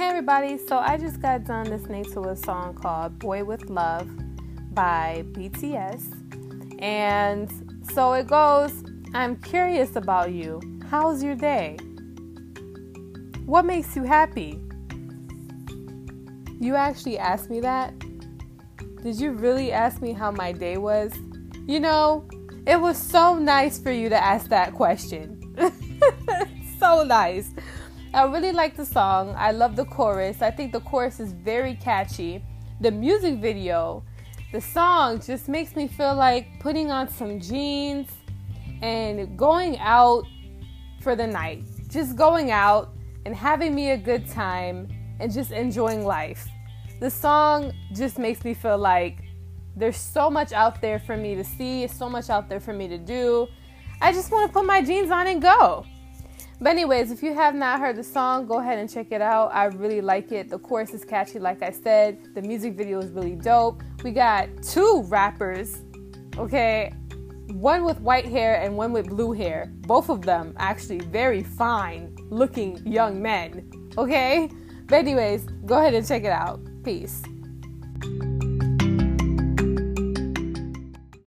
everybody. So I just got done listening to a song called Boy with Luv by BTS. And so it goes I'm curious about you. How's your day? What makes you happy? You actually asked me that? Did you really ask me how my day was? You know, it was so nice for you to ask that question. so nice. I really like the song. I love the chorus. I think the chorus is very catchy. The music video, the song just makes me feel like putting on some jeans and going out for the night. Just going out and having me a good time and just enjoying life. The song just makes me feel like there's so much out there for me to see, so much out there for me to do. I just want to put my jeans on and go. But, anyways, if you have not heard the song, go ahead and check it out. I really like it. The chorus is catchy, like I said. The music video is really dope. We got two rappers, okay? One with white hair and one with blue hair. Both of them actually very fine looking young men, okay? But, anyways, go ahead and check it out. Peace.